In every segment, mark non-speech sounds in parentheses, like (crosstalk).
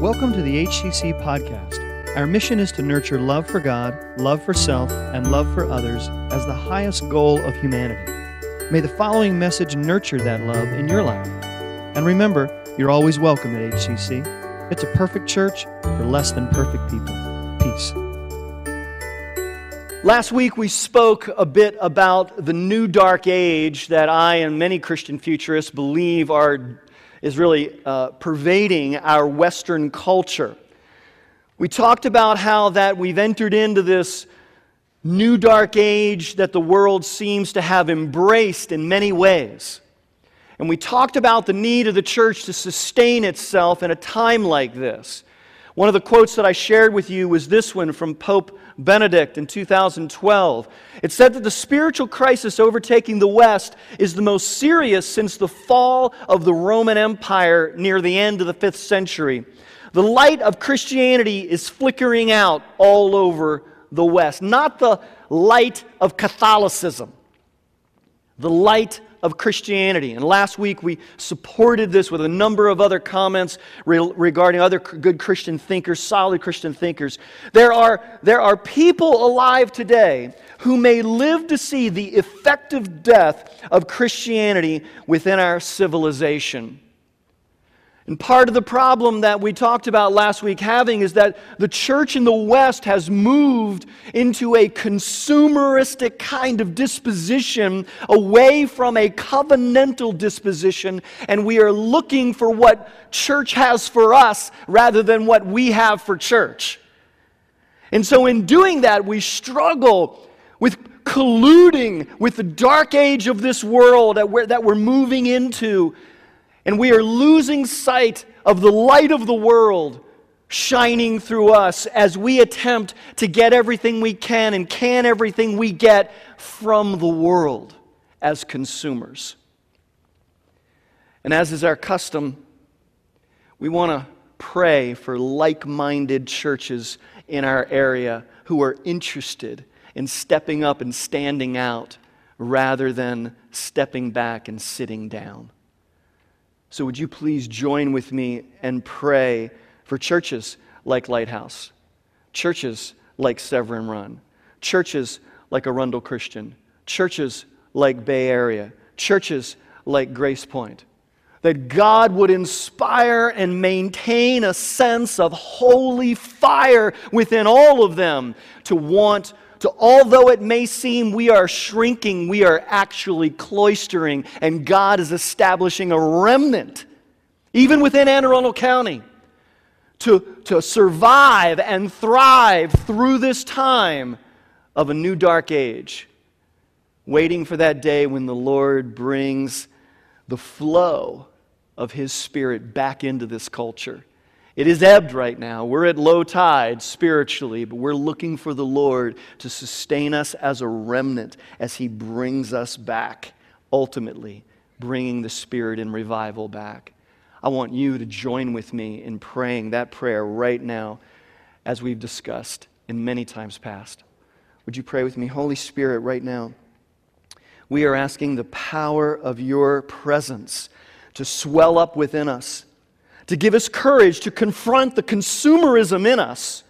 Welcome to the HCC podcast. Our mission is to nurture love for God, love for self, and love for others as the highest goal of humanity. May the following message nurture that love in your life. And remember, you're always welcome at HCC. It's a perfect church for less than perfect people. Peace. Last week we spoke a bit about the new dark age that I and many Christian futurists believe are, is really uh, pervading our Western culture. We talked about how that we've entered into this new dark age that the world seems to have embraced in many ways. And we talked about the need of the church to sustain itself in a time like this. One of the quotes that I shared with you was this one from Pope Benedict in 2012. It said that the spiritual crisis overtaking the West is the most serious since the fall of the Roman Empire near the end of the 5th century. The light of Christianity is flickering out all over the West, not the light of Catholicism, the light of Christianity. And last week we supported this with a number of other comments re- regarding other good Christian thinkers, solid Christian thinkers. There are, there are people alive today who may live to see the effective death of Christianity within our civilization. And part of the problem that we talked about last week having is that the church in the West has moved into a consumeristic kind of disposition away from a covenantal disposition, and we are looking for what church has for us rather than what we have for church. And so, in doing that, we struggle with colluding with the dark age of this world that we're, that we're moving into and we are losing sight of the light of the world shining through us as we attempt to get everything we can and can everything we get from the world as consumers. And as is our custom, we want to pray for like minded churches in our area who are interested in stepping up and standing out rather than stepping back and sitting down. So, would you please join with me and pray for churches like Lighthouse, churches like Severn Run, churches like Arundel Christian, churches like Bay Area, churches like Grace Point? That God would inspire and maintain a sense of holy fire within all of them to want to although it may seem we are shrinking, we are actually cloistering, and God is establishing a remnant, even within Anne Arundel County, to, to survive and thrive through this time of a new dark age, waiting for that day when the Lord brings the flow of His Spirit back into this culture it is ebbed right now. We're at low tide spiritually, but we're looking for the Lord to sustain us as a remnant as He brings us back, ultimately, bringing the Spirit and revival back. I want you to join with me in praying that prayer right now, as we've discussed in many times past. Would you pray with me? Holy Spirit, right now, we are asking the power of your presence to swell up within us to give us courage to confront the consumerism in us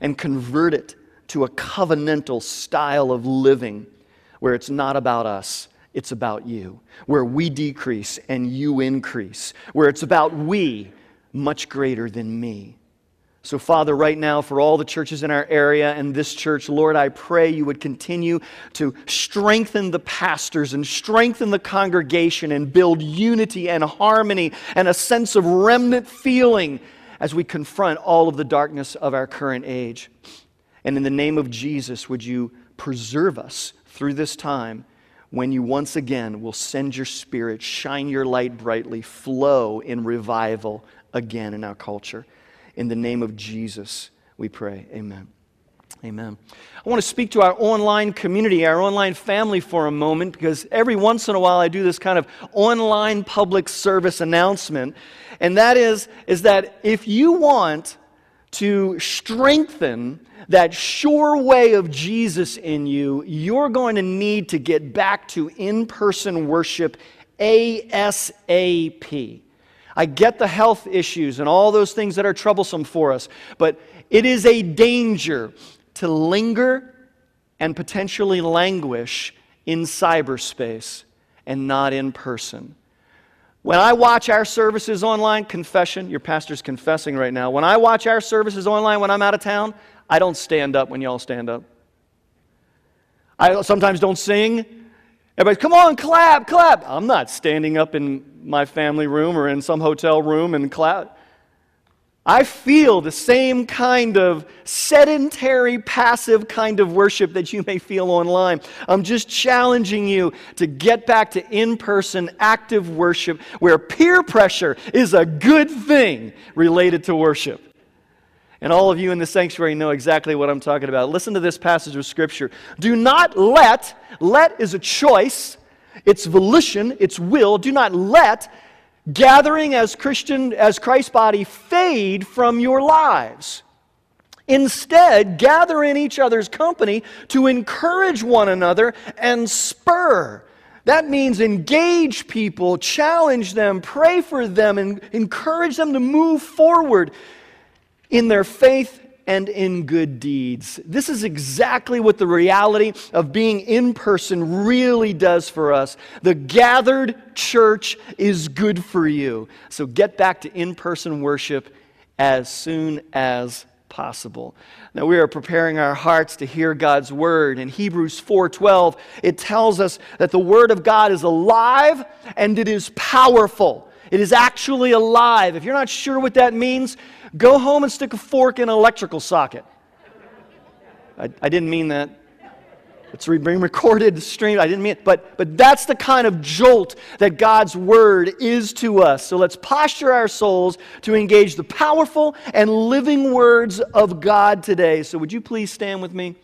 and convert it to a covenantal style of living where it's not about us, it's about you, where we decrease and you increase, where it's about we much greater than me. So, Father, right now, for all the churches in our area and this church, Lord, I pray you would continue to strengthen the pastors and strengthen the congregation and build unity and harmony and a sense of remnant feeling as we confront all of the darkness of our current age. And in the name of Jesus, would you preserve us through this time when you once again will send your spirit, shine your light brightly, flow in revival again in our culture. In the name of Jesus, we pray. Amen. Amen. I want to speak to our online community, our online family for a moment, because every once in a while I do this kind of online public service announcement. And that is, is that if you want to strengthen that sure way of Jesus in you, you're going to need to get back to in person worship ASAP. I get the health issues and all those things that are troublesome for us, but it is a danger to linger and potentially languish in cyberspace and not in person. When I watch our services online, confession, your pastor's confessing right now. When I watch our services online when I'm out of town, I don't stand up when y'all stand up. I sometimes don't sing. Everybody, come on, clap, clap. I'm not standing up in my family room or in some hotel room and clap. I feel the same kind of sedentary, passive kind of worship that you may feel online. I'm just challenging you to get back to in person, active worship where peer pressure is a good thing related to worship. And all of you in the sanctuary know exactly what I'm talking about. Listen to this passage of Scripture. Do not let, let is a choice, it's volition, it's will. Do not let gathering as Christian, as Christ's body, fade from your lives. Instead, gather in each other's company to encourage one another and spur. That means engage people, challenge them, pray for them, and encourage them to move forward in their faith and in good deeds. This is exactly what the reality of being in person really does for us. The gathered church is good for you. So get back to in person worship as soon as possible. Now we are preparing our hearts to hear God's word. In Hebrews 4:12, it tells us that the word of God is alive and it is powerful. It is actually alive. If you're not sure what that means, Go home and stick a fork in an electrical socket. I, I didn't mean that. It's being recorded, streamed. I didn't mean it. But, but that's the kind of jolt that God's word is to us. So let's posture our souls to engage the powerful and living words of God today. So would you please stand with me?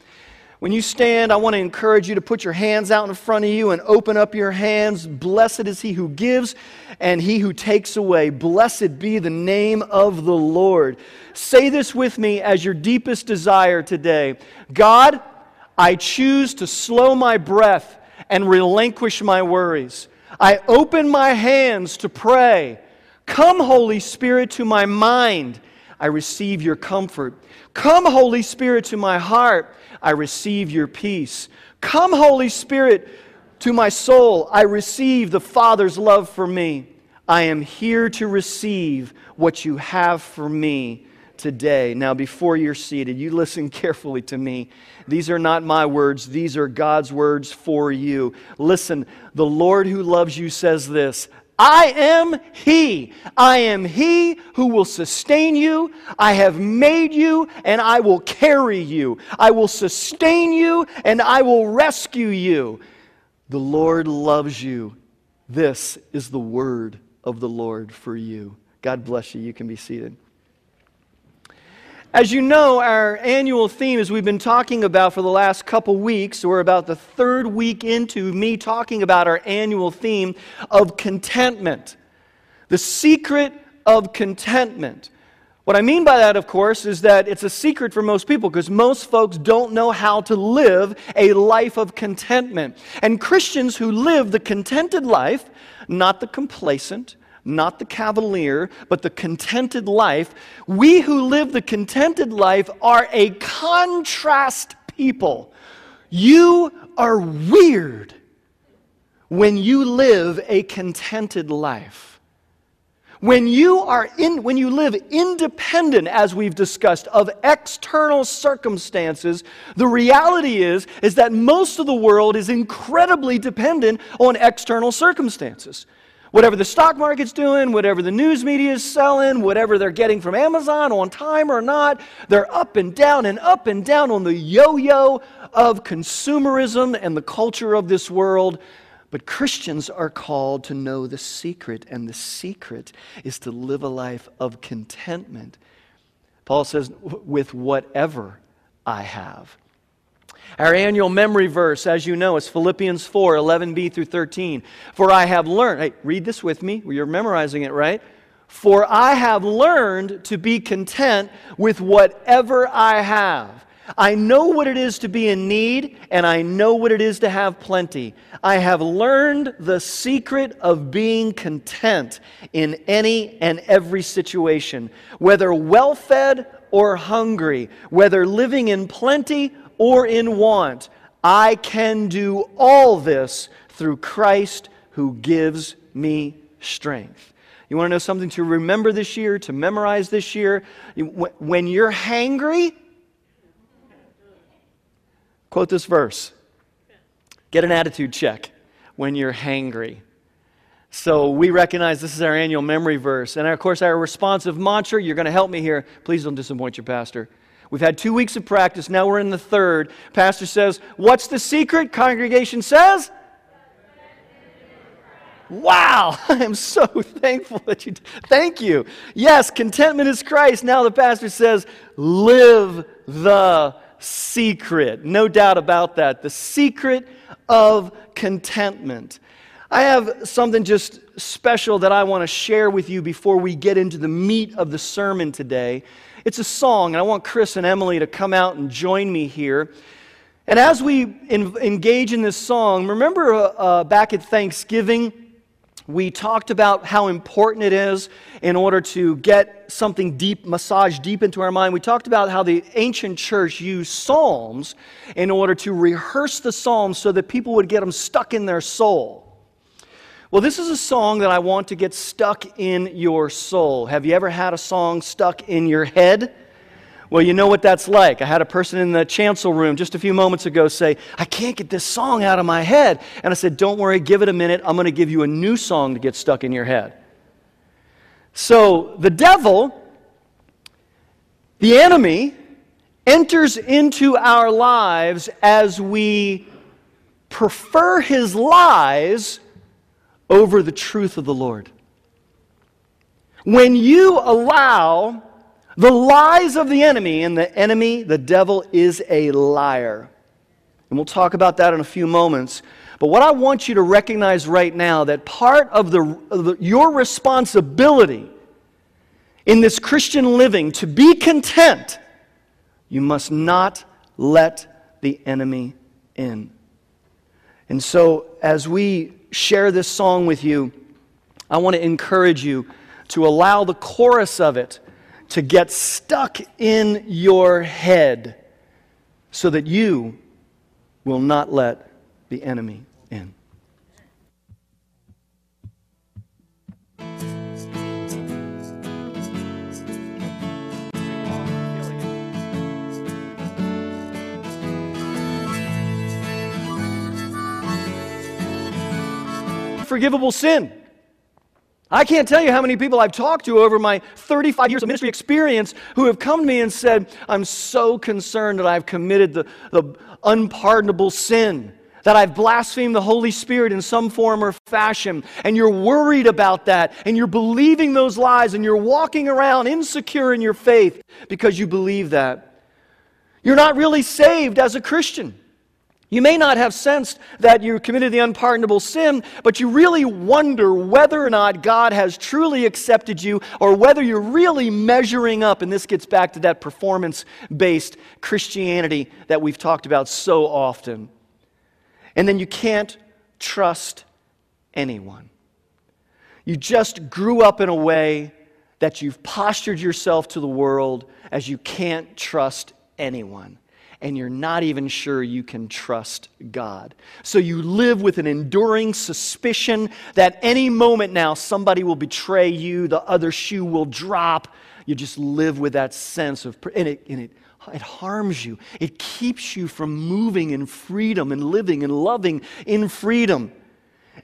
When you stand, I want to encourage you to put your hands out in front of you and open up your hands. Blessed is he who gives and he who takes away. Blessed be the name of the Lord. Say this with me as your deepest desire today God, I choose to slow my breath and relinquish my worries. I open my hands to pray. Come, Holy Spirit, to my mind. I receive your comfort. Come, Holy Spirit, to my heart. I receive your peace. Come, Holy Spirit, to my soul. I receive the Father's love for me. I am here to receive what you have for me today. Now, before you're seated, you listen (laughs) carefully to me. These are not my words, these are God's words for you. Listen, the Lord who loves you says this I am He. I am He who will sustain you. I have made you and I will carry you. I will sustain you and I will rescue you. The Lord loves you. This is the word of the Lord for you. God bless you. You can be seated. As you know, our annual theme, as we've been talking about for the last couple weeks, we're about the third week into me talking about our annual theme of contentment. The secret of contentment. What I mean by that, of course, is that it's a secret for most people because most folks don't know how to live a life of contentment. And Christians who live the contented life, not the complacent, not the cavalier, but the contented life, we who live the contented life are a contrast people. You are weird when you live a contented life. When you are in when you live independent as we've discussed of external circumstances, the reality is is that most of the world is incredibly dependent on external circumstances. Whatever the stock market's doing, whatever the news media is selling, whatever they're getting from Amazon on time or not, they're up and down and up and down on the yo yo of consumerism and the culture of this world. But Christians are called to know the secret, and the secret is to live a life of contentment. Paul says, with whatever I have. Our annual memory verse, as you know, is Philippians 4 11b through 13. For I have learned, hey, read this with me. You're memorizing it, right? For I have learned to be content with whatever I have. I know what it is to be in need, and I know what it is to have plenty. I have learned the secret of being content in any and every situation, whether well fed or hungry, whether living in plenty or in want. I can do all this through Christ who gives me strength. You want to know something to remember this year, to memorize this year? When you're hangry, Quote this verse Get an attitude check when you're hangry. So we recognize this is our annual memory verse. And of course, our responsive mantra, you're going to help me here. Please don't disappoint your pastor. We've had two weeks of practice. Now we're in the third. Pastor says, What's the secret? Congregation says, Wow, (laughs) I am so thankful that you. Thank you. Yes, contentment is Christ. Now the pastor says, Live the secret. No doubt about that. The secret of contentment. I have something just special that I want to share with you before we get into the meat of the sermon today. It's a song, and I want Chris and Emily to come out and join me here. And as we in, engage in this song, remember uh, uh, back at Thanksgiving, we talked about how important it is in order to get something deep, massaged deep into our mind. We talked about how the ancient church used psalms in order to rehearse the psalms so that people would get them stuck in their soul. Well, this is a song that I want to get stuck in your soul. Have you ever had a song stuck in your head? Well, you know what that's like. I had a person in the chancel room just a few moments ago say, I can't get this song out of my head. And I said, Don't worry, give it a minute. I'm going to give you a new song to get stuck in your head. So the devil, the enemy, enters into our lives as we prefer his lies over the truth of the Lord. When you allow the lies of the enemy, and the enemy, the devil, is a liar. And we'll talk about that in a few moments. But what I want you to recognize right now that part of, the, of the, your responsibility in this Christian living to be content, you must not let the enemy in. And so, as we share this song with you, I want to encourage you to allow the chorus of it to get stuck in your head so that you will not let the enemy in. Forgivable sin. I can't tell you how many people I've talked to over my 35 years of ministry experience who have come to me and said, I'm so concerned that I've committed the, the unpardonable sin, that I've blasphemed the Holy Spirit in some form or fashion, and you're worried about that, and you're believing those lies, and you're walking around insecure in your faith because you believe that. You're not really saved as a Christian. You may not have sensed that you committed the unpardonable sin, but you really wonder whether or not God has truly accepted you or whether you're really measuring up. And this gets back to that performance based Christianity that we've talked about so often. And then you can't trust anyone. You just grew up in a way that you've postured yourself to the world as you can't trust anyone and you're not even sure you can trust God. So you live with an enduring suspicion that any moment now somebody will betray you, the other shoe will drop. You just live with that sense of, and it, and it, it harms you. It keeps you from moving in freedom and living and loving in freedom.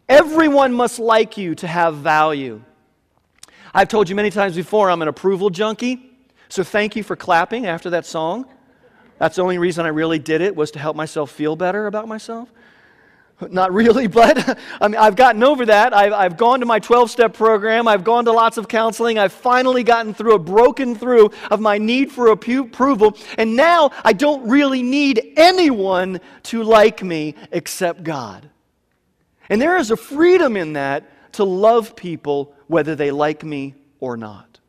Everyone must like you to have value. I've told you many times before, I'm an approval junkie. So thank you for clapping after that song. That's the only reason I really did it was to help myself feel better about myself. Not really, (laughs) but I mean, I've gotten over that. I've, I've gone to my 12 step program. I've gone to lots of counseling. I've finally gotten through a broken through of my need for approval. And now I don't really need anyone to like me except God. And there is a freedom in that to love people whether they like me or not.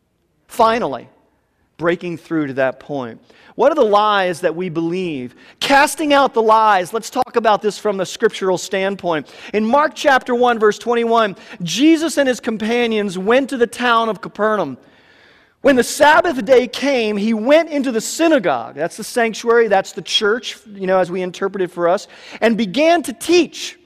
Finally, breaking through to that point. What are the lies that we believe? Casting out the lies. Let's talk about this from the scriptural standpoint. In Mark chapter 1, verse 21, Jesus and his companions went to the town of Capernaum. When the Sabbath day came, he went into the synagogue. That's the sanctuary, that's the church, you know, as we interpret it for us, and began to teach.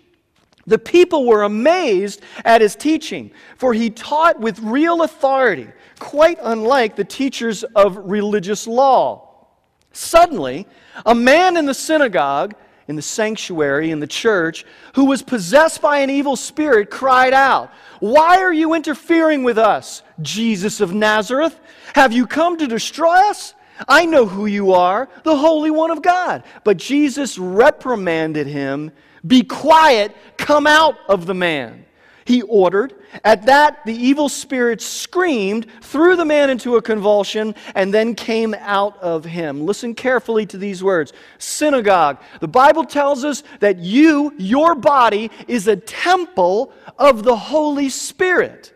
The people were amazed at his teaching, for he taught with real authority, quite unlike the teachers of religious law. Suddenly, a man in the synagogue, in the sanctuary, in the church, who was possessed by an evil spirit, cried out, Why are you interfering with us, Jesus of Nazareth? Have you come to destroy us? I know who you are, the Holy One of God. But Jesus reprimanded him be quiet, come out of the man. He ordered. At that, the evil spirit screamed, threw the man into a convulsion, and then came out of him. Listen carefully to these words Synagogue. The Bible tells us that you, your body, is a temple of the Holy Spirit.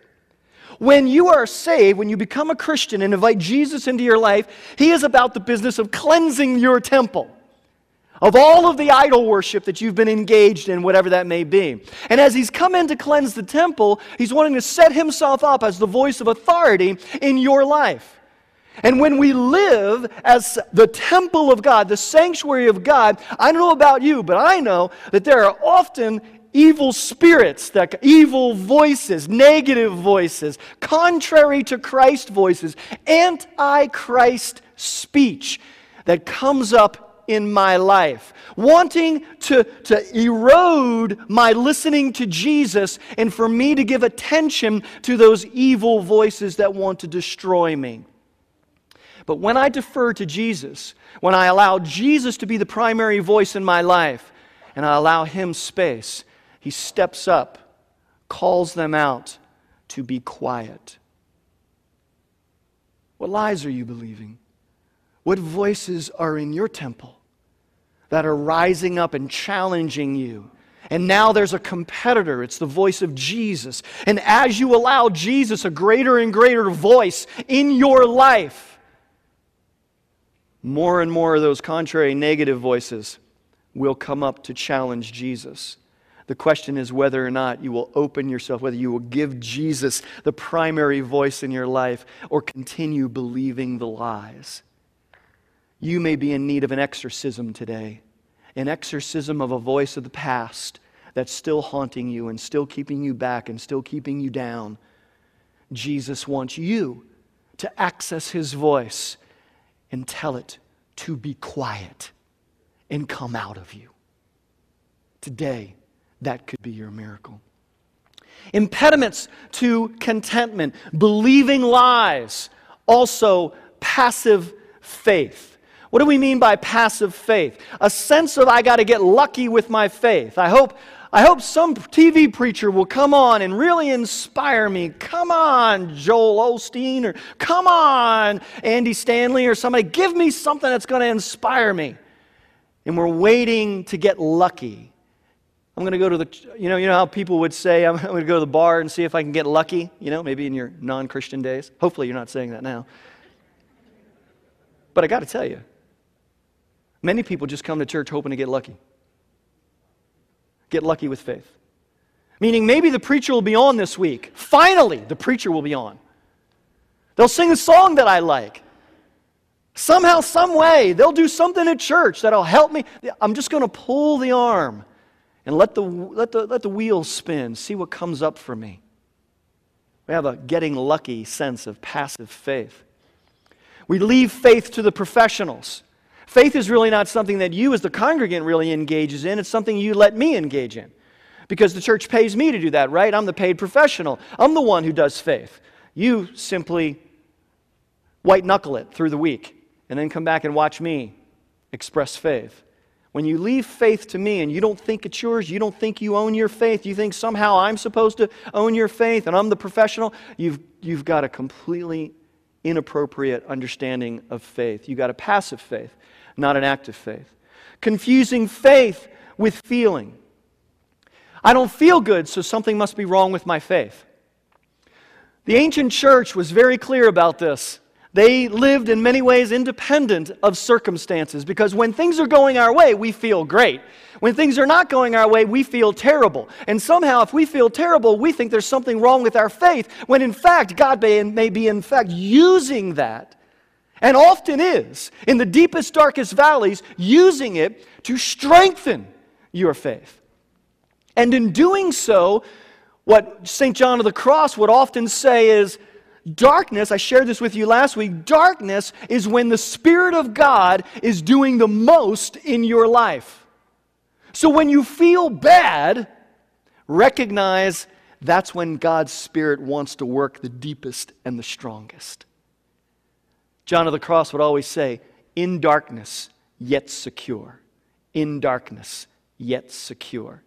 When you are saved, when you become a Christian and invite Jesus into your life, He is about the business of cleansing your temple of all of the idol worship that you've been engaged in, whatever that may be. And as he's come in to cleanse the temple, he's wanting to set himself up as the voice of authority in your life. And when we live as the temple of God, the sanctuary of God, I don't know about you, but I know that there are often evil spirits, that evil voices, negative voices, contrary to Christ voices, anti-Christ speech that comes up in my life, wanting to, to erode my listening to Jesus and for me to give attention to those evil voices that want to destroy me. But when I defer to Jesus, when I allow Jesus to be the primary voice in my life, and I allow Him space, He steps up, calls them out to be quiet. What lies are you believing? What voices are in your temple that are rising up and challenging you? And now there's a competitor. It's the voice of Jesus. And as you allow Jesus a greater and greater voice in your life, more and more of those contrary negative voices will come up to challenge Jesus. The question is whether or not you will open yourself, whether you will give Jesus the primary voice in your life or continue believing the lies. You may be in need of an exorcism today, an exorcism of a voice of the past that's still haunting you and still keeping you back and still keeping you down. Jesus wants you to access his voice and tell it to be quiet and come out of you. Today, that could be your miracle. Impediments to contentment, believing lies, also passive faith. What do we mean by passive faith? A sense of I got to get lucky with my faith. I hope I hope some TV preacher will come on and really inspire me. Come on, Joel Osteen, or come on, Andy Stanley, or somebody. Give me something that's going to inspire me. And we're waiting to get lucky. I'm going to go to the, you know, you know how people would say, I'm going to go to the bar and see if I can get lucky, you know, maybe in your non Christian days. Hopefully you're not saying that now. But I got to tell you, Many people just come to church hoping to get lucky. Get lucky with faith. Meaning, maybe the preacher will be on this week. Finally, the preacher will be on. They'll sing a song that I like. Somehow, some way, they'll do something at church that'll help me. I'm just going to pull the arm and let the, let, the, let the wheels spin, see what comes up for me. We have a getting lucky sense of passive faith. We leave faith to the professionals. Faith is really not something that you, as the congregant, really engages in. It's something you let me engage in. Because the church pays me to do that, right? I'm the paid professional. I'm the one who does faith. You simply white knuckle it through the week and then come back and watch me express faith. When you leave faith to me and you don't think it's yours, you don't think you own your faith, you think somehow I'm supposed to own your faith and I'm the professional, you've, you've got a completely inappropriate understanding of faith. You've got a passive faith not an act of faith. Confusing faith with feeling. I don't feel good, so something must be wrong with my faith. The ancient church was very clear about this. They lived in many ways independent of circumstances because when things are going our way, we feel great. When things are not going our way, we feel terrible. And somehow, if we feel terrible, we think there's something wrong with our faith, when in fact, God may, may be, in fact, using that, and often is, in the deepest, darkest valleys, using it to strengthen your faith. And in doing so, what St. John of the Cross would often say is, Darkness, I shared this with you last week, darkness is when the Spirit of God is doing the most in your life. So when you feel bad, recognize that's when God's Spirit wants to work the deepest and the strongest. John of the Cross would always say, in darkness, yet secure. In darkness, yet secure.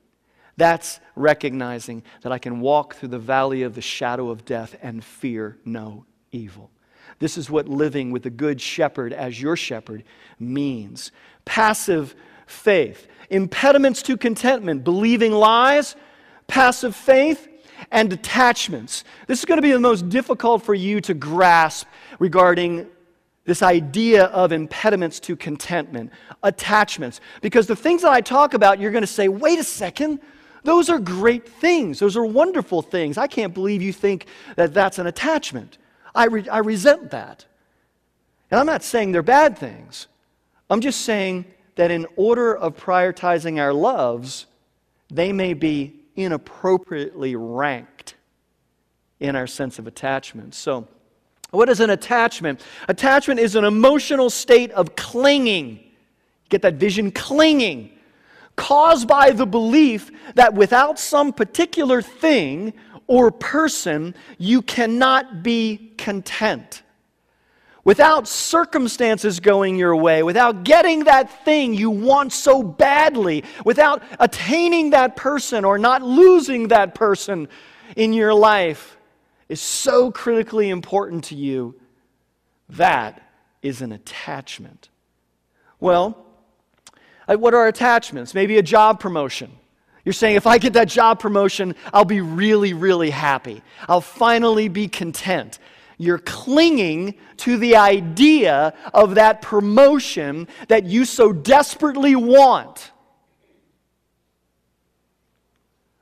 That's recognizing that I can walk through the valley of the shadow of death and fear no evil. This is what living with the good shepherd as your shepherd means. Passive faith, impediments to contentment, believing lies, passive faith, and attachments. This is going to be the most difficult for you to grasp regarding this idea of impediments to contentment, attachments. Because the things that I talk about, you're going to say, wait a second, those are great things. Those are wonderful things. I can't believe you think that that's an attachment. I, re- I resent that. And I'm not saying they're bad things. I'm just saying that in order of prioritizing our loves, they may be inappropriately ranked in our sense of attachment. So, what is an attachment? Attachment is an emotional state of clinging. Get that vision? Clinging caused by the belief that without some particular thing or person, you cannot be content. Without circumstances going your way, without getting that thing you want so badly, without attaining that person or not losing that person in your life is so critically important to you, that is an attachment. Well, what are attachments? Maybe a job promotion. You're saying, if I get that job promotion, I'll be really, really happy. I'll finally be content. You're clinging to the idea of that promotion that you so desperately want.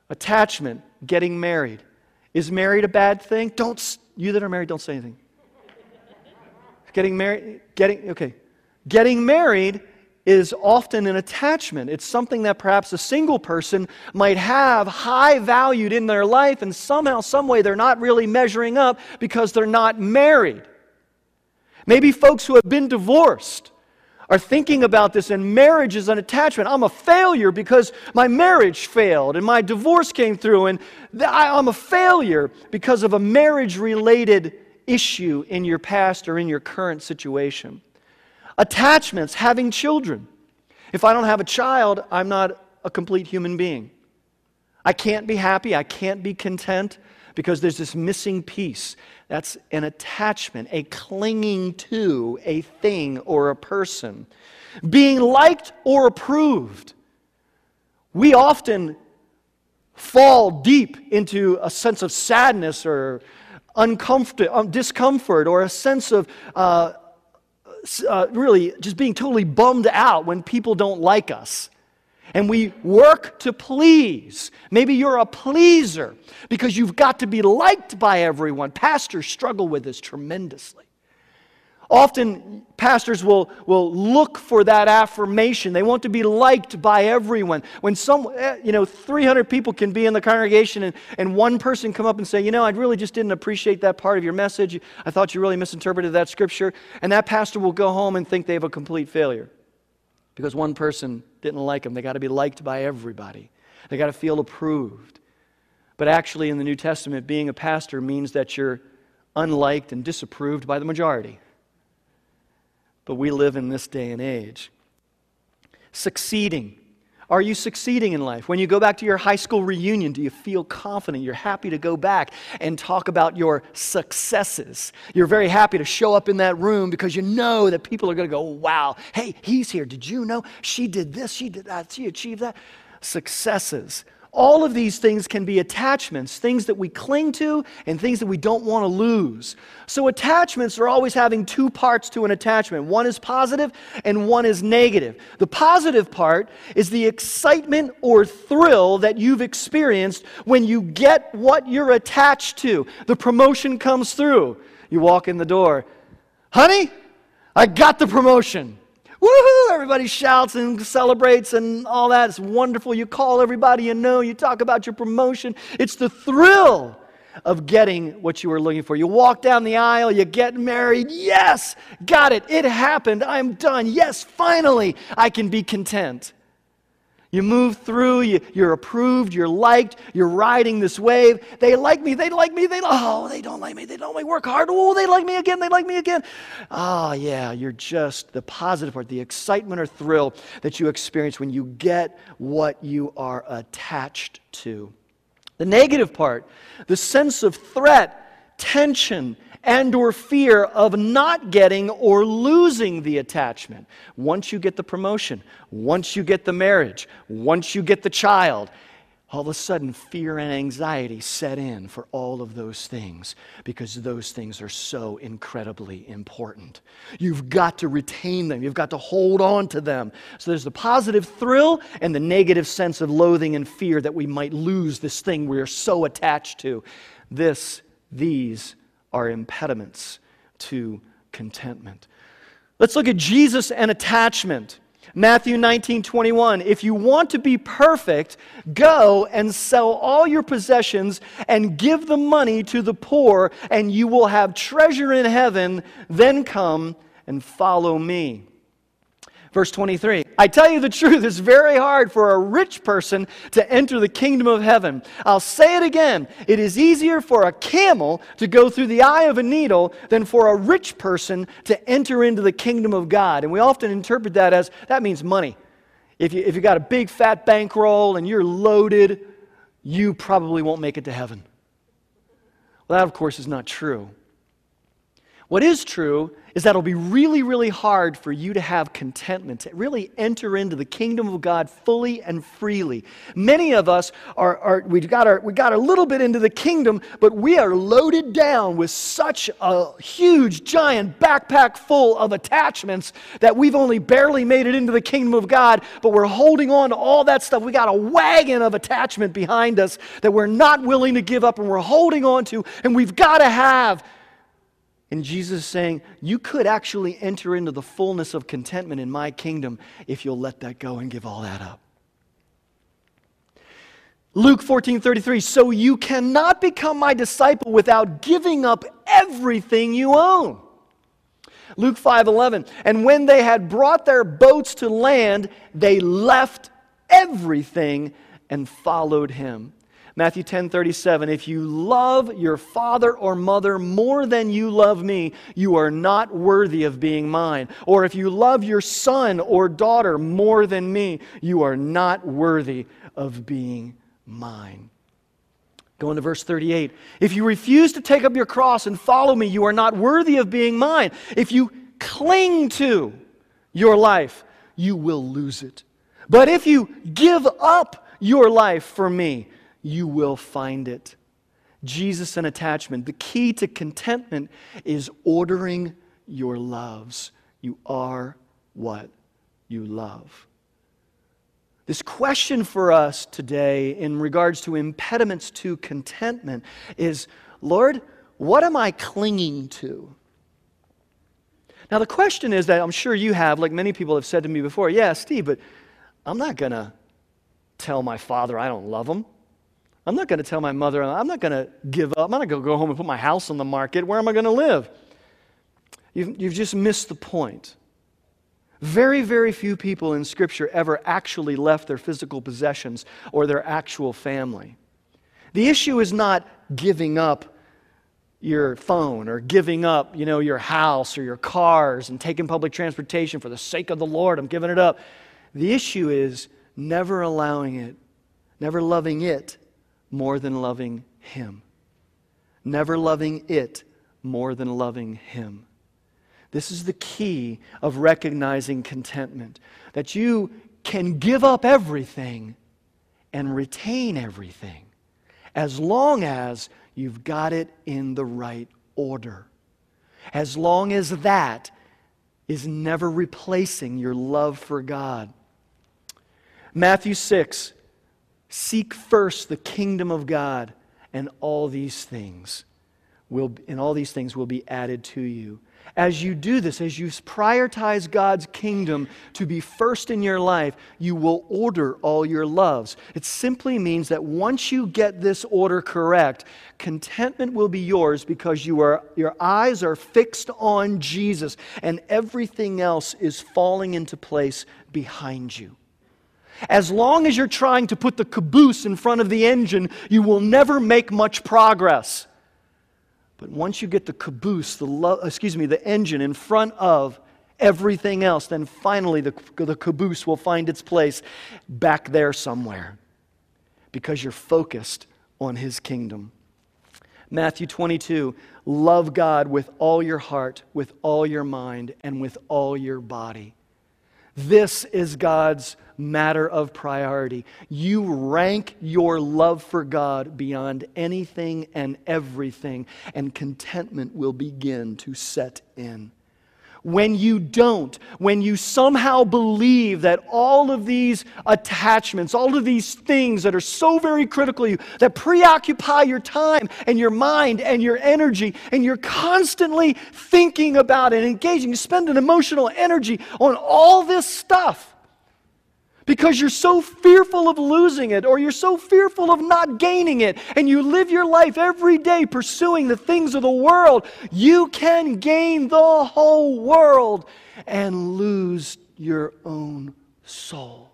Attachment, getting married. Is married a bad thing? Don't, you that are married, don't say anything. Getting married, getting, okay. Getting married is often an attachment. It's something that perhaps a single person might have high valued in their life, and somehow, some way, they're not really measuring up because they're not married. Maybe folks who have been divorced are thinking about this, and marriage is an attachment. I'm a failure because my marriage failed, and my divorce came through, and I'm a failure because of a marriage related issue in your past or in your current situation. Attachments, having children. If I don't have a child, I'm not a complete human being. I can't be happy, I can't be content because there's this missing piece. That's an attachment, a clinging to a thing or a person. Being liked or approved. We often fall deep into a sense of sadness or uncomfort, um, discomfort or a sense of uh, uh, really just being totally bummed out when people don't like us. And we work to please. Maybe you're a pleaser because you've got to be liked by everyone. Pastors struggle with this tremendously. Often, pastors will, will look for that affirmation. They want to be liked by everyone. When some, eh, you know, 300 people can be in the congregation and, and one person come up and say, you know, I really just didn't appreciate that part of your message. I thought you really misinterpreted that scripture. And that pastor will go home and think they have a complete failure because one person didn't like them. They got to be liked by everybody, they got to feel approved. But actually, in the New Testament, being a pastor means that you're unliked and disapproved by the majority but we live in this day and age. Succeeding. Are you succeeding in life? When you go back to your high school reunion, do you feel confident? You're happy to go back and talk about your successes. You're very happy to show up in that room because you know that people are going to go, wow, hey, he's here. Did you know she did this? She did that. She achieved that. Successes. All of these things can be attachments, things that we cling to and things that we don't want to lose. So, attachments are always having two parts to an attachment one is positive and one is negative. The positive part is the excitement or thrill that you've experienced when you get what you're attached to. The promotion comes through. You walk in the door, honey, I got the promotion. Woohoo! Everybody shouts and celebrates and all that. It's wonderful. You call everybody you know, you talk about your promotion. It's the thrill of getting what you were looking for. You walk down the aisle, you get married. Yes, got it. It happened. I'm done. Yes, finally, I can be content. You move through, you, are approved, you're liked, you're riding this wave. They like me, they like me, they oh, they don't like me, they don't like me. Work hard. Oh, they like me again, they like me again. Ah, oh, yeah, you're just the positive part, the excitement or thrill that you experience when you get what you are attached to. The negative part, the sense of threat, tension, and or fear of not getting or losing the attachment. Once you get the promotion, once you get the marriage, once you get the child, all of a sudden fear and anxiety set in for all of those things because those things are so incredibly important. You've got to retain them, you've got to hold on to them. So there's the positive thrill and the negative sense of loathing and fear that we might lose this thing we are so attached to. This, these are impediments to contentment. Let's look at Jesus and attachment. Matthew 19, 21. If you want to be perfect, go and sell all your possessions and give the money to the poor, and you will have treasure in heaven. Then come and follow me. Verse 23 I tell you the truth, it's very hard for a rich person to enter the kingdom of heaven. I'll say it again. It is easier for a camel to go through the eye of a needle than for a rich person to enter into the kingdom of God. And we often interpret that as that means money. If you, if you got a big fat bankroll and you're loaded, you probably won't make it to heaven. Well, that, of course, is not true. What is true is that it'll be really, really hard for you to have contentment, to really enter into the kingdom of God fully and freely. Many of us are, are we got our, we got a little bit into the kingdom, but we are loaded down with such a huge, giant backpack full of attachments that we've only barely made it into the kingdom of God, but we're holding on to all that stuff. We got a wagon of attachment behind us that we're not willing to give up and we're holding on to, and we've got to have and Jesus is saying, You could actually enter into the fullness of contentment in my kingdom if you'll let that go and give all that up. Luke 14 33, so you cannot become my disciple without giving up everything you own. Luke 5 11, and when they had brought their boats to land, they left everything and followed him. Matthew 10 37, if you love your father or mother more than you love me, you are not worthy of being mine. Or if you love your son or daughter more than me, you are not worthy of being mine. Going to verse 38. If you refuse to take up your cross and follow me, you are not worthy of being mine. If you cling to your life, you will lose it. But if you give up your life for me, you will find it. Jesus and attachment. The key to contentment is ordering your loves. You are what you love. This question for us today in regards to impediments to contentment is Lord, what am I clinging to? Now, the question is that I'm sure you have, like many people have said to me before, yeah, Steve, but I'm not going to tell my father I don't love him. I'm not going to tell my mother, I'm not going to give up. I'm not going to go home and put my house on the market. Where am I going to live? You've, you've just missed the point. Very, very few people in Scripture ever actually left their physical possessions or their actual family. The issue is not giving up your phone or giving up, you know, your house or your cars and taking public transportation for the sake of the Lord. I'm giving it up. The issue is never allowing it, never loving it more than loving Him. Never loving it more than loving Him. This is the key of recognizing contentment that you can give up everything and retain everything as long as you've got it in the right order. As long as that is never replacing your love for God. Matthew 6 Seek first the kingdom of God, and all these things will, and all these things will be added to you as you do this, as you prioritize God's kingdom to be first in your life, you will order all your loves. It simply means that once you get this order correct, contentment will be yours because you are, your eyes are fixed on Jesus and everything else is falling into place behind you. As long as you're trying to put the caboose in front of the engine, you will never make much progress. But once you get the caboose, the lo- excuse me, the engine in front of everything else, then finally the, the caboose will find its place back there somewhere because you're focused on his kingdom. Matthew 22 Love God with all your heart, with all your mind, and with all your body. This is God's matter of priority. You rank your love for God beyond anything and everything, and contentment will begin to set in when you don't, when you somehow believe that all of these attachments, all of these things that are so very critical to you, that preoccupy your time and your mind and your energy, and you're constantly thinking about it, engaging, you spend an emotional energy on all this stuff because you're so fearful of losing it or you're so fearful of not gaining it and you live your life every day pursuing the things of the world, you can gain the whole world and lose your own soul.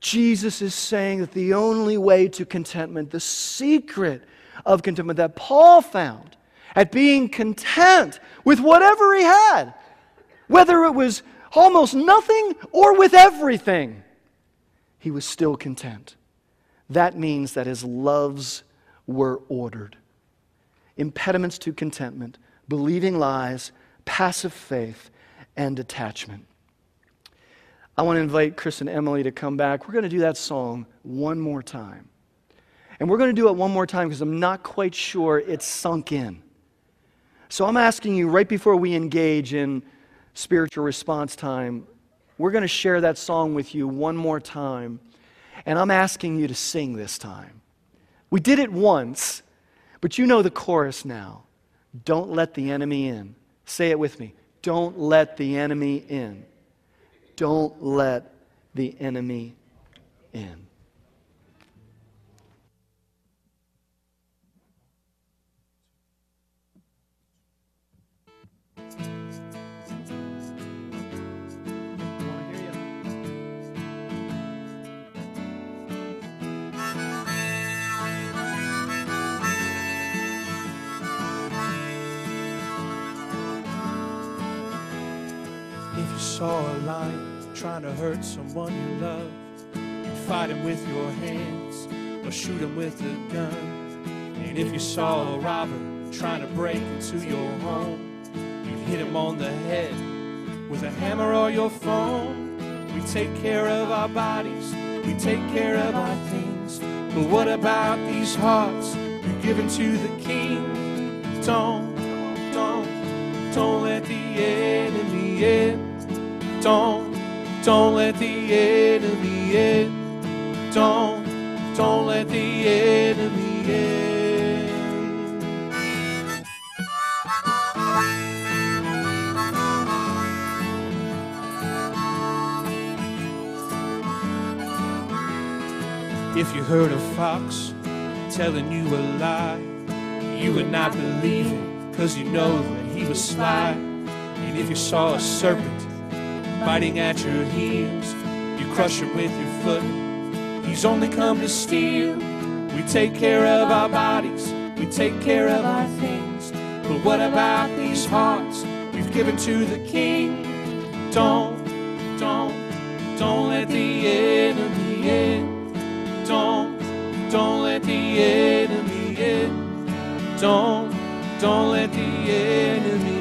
Jesus is saying that the only way to contentment, the secret of contentment that Paul found at being content with whatever he had, whether it was almost nothing or with everything, he was still content. That means that his loves were ordered. Impediments to contentment, believing lies, passive faith, and detachment. I want to invite Chris and Emily to come back. We're going to do that song one more time. And we're going to do it one more time because I'm not quite sure it's sunk in. So I'm asking you right before we engage in spiritual response time, we're going to share that song with you one more time. And I'm asking you to sing this time. We did it once, but you know the chorus now. Don't let the enemy in. Say it with me. Don't let the enemy in. Don't let the enemy in. Saw a lion trying to hurt someone you love, you fight him with your hands or shoot him with a gun. And if you saw a robber trying to break into your home, you'd hit him on the head with a hammer or your phone. We take care of our bodies, we take care of our things. But what about these hearts we're given to the King? Don't, don't, don't let the enemy in. Don't, don't let the enemy in. Don't, don't let the enemy in. If you heard a fox telling you a lie, you would not believe it, cause you know that he was sly. And if you saw a serpent biting at your heels. You crush him with your foot. He's only come to steal. We take care of our bodies, we take care of our things. But what about these hearts we've given to the King? Don't, don't, don't let the enemy in. Don't, don't let the enemy in. Don't, don't let the enemy in.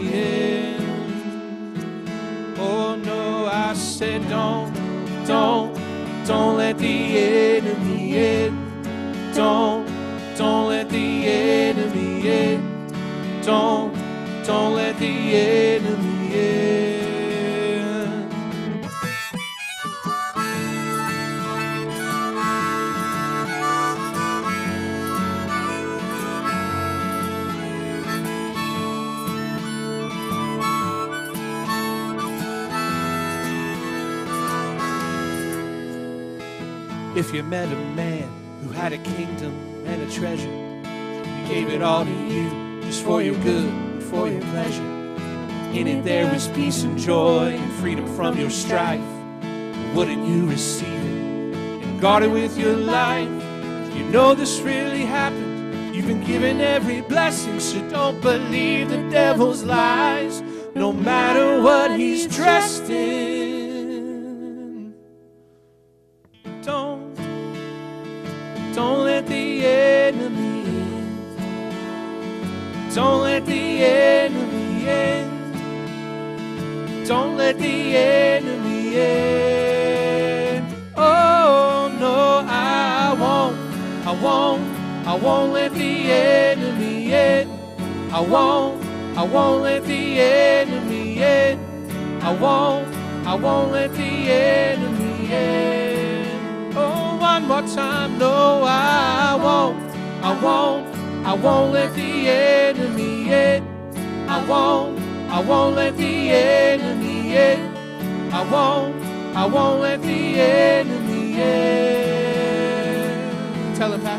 Said don't, don't, don't let the enemy in. Don't, don't let the enemy in. Don't, don't let the enemy You met a man who had a kingdom and a treasure, he gave it all to you just for your good and for your pleasure. In it there was peace and joy and freedom from your strife. Wouldn't you receive it and guard it with your life? You know this really happened. You've been given every blessing, so don't believe the devil's lies, no matter what he's dressed in. I won't let the enemy in. I won't. I won't let the enemy in. I won't. I won't let the enemy in. Oh, one more time. No, I won't. I won't. I won't let the enemy in. I won't. I won't let the enemy in. I won't. I won't let the enemy in. Pastor.